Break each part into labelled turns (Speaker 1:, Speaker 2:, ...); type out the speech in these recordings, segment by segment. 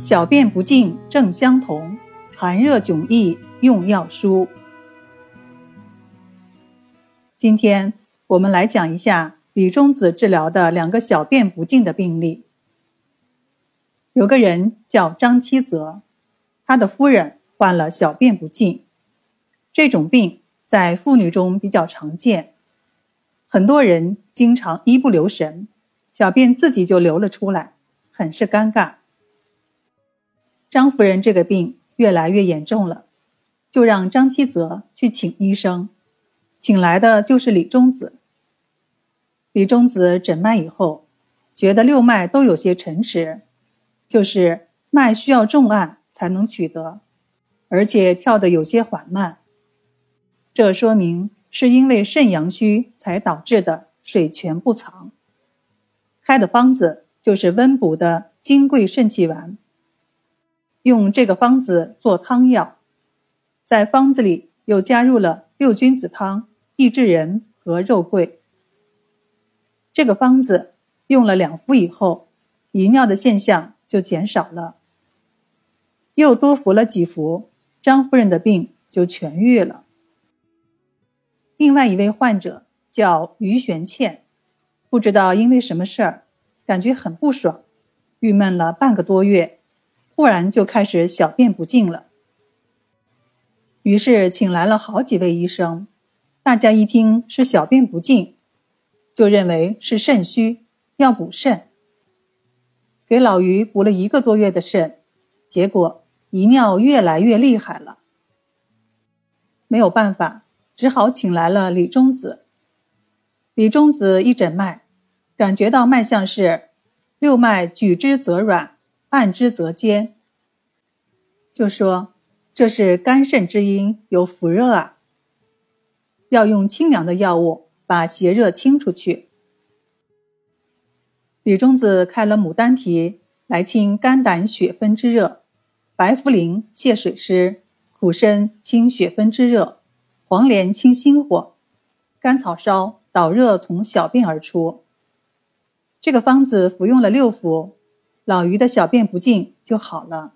Speaker 1: 小便不尽正相同，寒热迥异用药书。今天我们来讲一下李中子治疗的两个小便不尽的病例。有个人叫张七泽，他的夫人患了小便不尽，这种病在妇女中比较常见，很多人经常一不留神，小便自己就流了出来，很是尴尬。张夫人这个病越来越严重了，就让张七泽去请医生，请来的就是李中子。李中子诊脉以后，觉得六脉都有些沉迟，就是脉需要重按才能取得，而且跳得有些缓慢，这说明是因为肾阳虚才导致的水泉不藏。开的方子就是温补的金匮肾气丸。用这个方子做汤药，在方子里又加入了六君子汤、益智仁和肉桂。这个方子用了两服以后，遗尿的现象就减少了。又多服了几服，张夫人的病就痊愈了。另外一位患者叫于玄倩，不知道因为什么事儿，感觉很不爽，郁闷了半个多月。忽然就开始小便不尽了，于是请来了好几位医生，大家一听是小便不尽，就认为是肾虚，要补肾。给老于补了一个多月的肾，结果遗尿越来越厉害了。没有办法，只好请来了李中子。李中子一诊脉，感觉到脉象是六脉举之则软。按之则坚，就说这是肝肾之阴有伏热啊，要用清凉的药物把邪热清出去。李中子开了牡丹皮来清肝胆血分之热，白茯苓泻水湿，苦参清血分之热，黄连清心火，甘草烧导热从小便而出。这个方子服用了六服。老于的小便不尽就好了。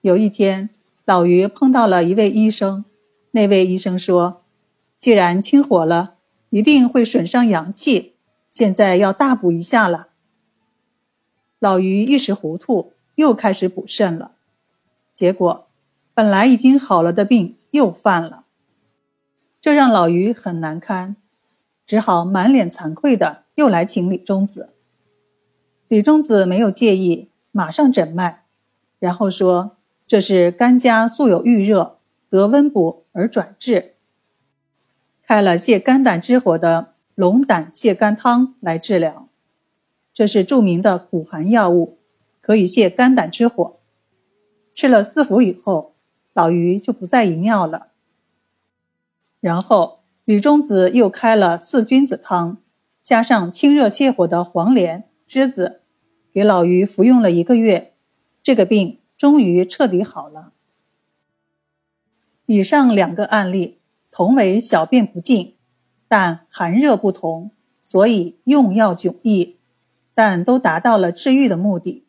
Speaker 1: 有一天，老于碰到了一位医生，那位医生说：“既然清火了，一定会损伤阳气，现在要大补一下了。”老于一时糊涂，又开始补肾了，结果本来已经好了的病又犯了，这让老于很难堪，只好满脸惭愧的又来请李中子。李中子没有介意，马上诊脉，然后说：“这是肝家素有郁热，得温补而转滞，开了泻肝胆之火的龙胆泻肝汤来治疗。这是著名的苦寒药物，可以泻肝胆之火。吃了四服以后，老于就不再遗尿了。然后李中子又开了四君子汤，加上清热泻火的黄连。”栀子给老于服用了一个月，这个病终于彻底好了。以上两个案例同为小便不尽，但寒热不同，所以用药迥异，但都达到了治愈的目的。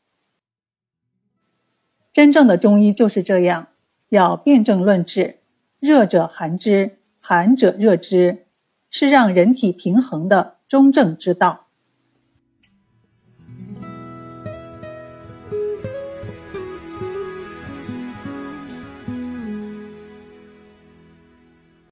Speaker 1: 真正的中医就是这样，要辨证论治，热者寒之，寒者热之，是让人体平衡的中正之道。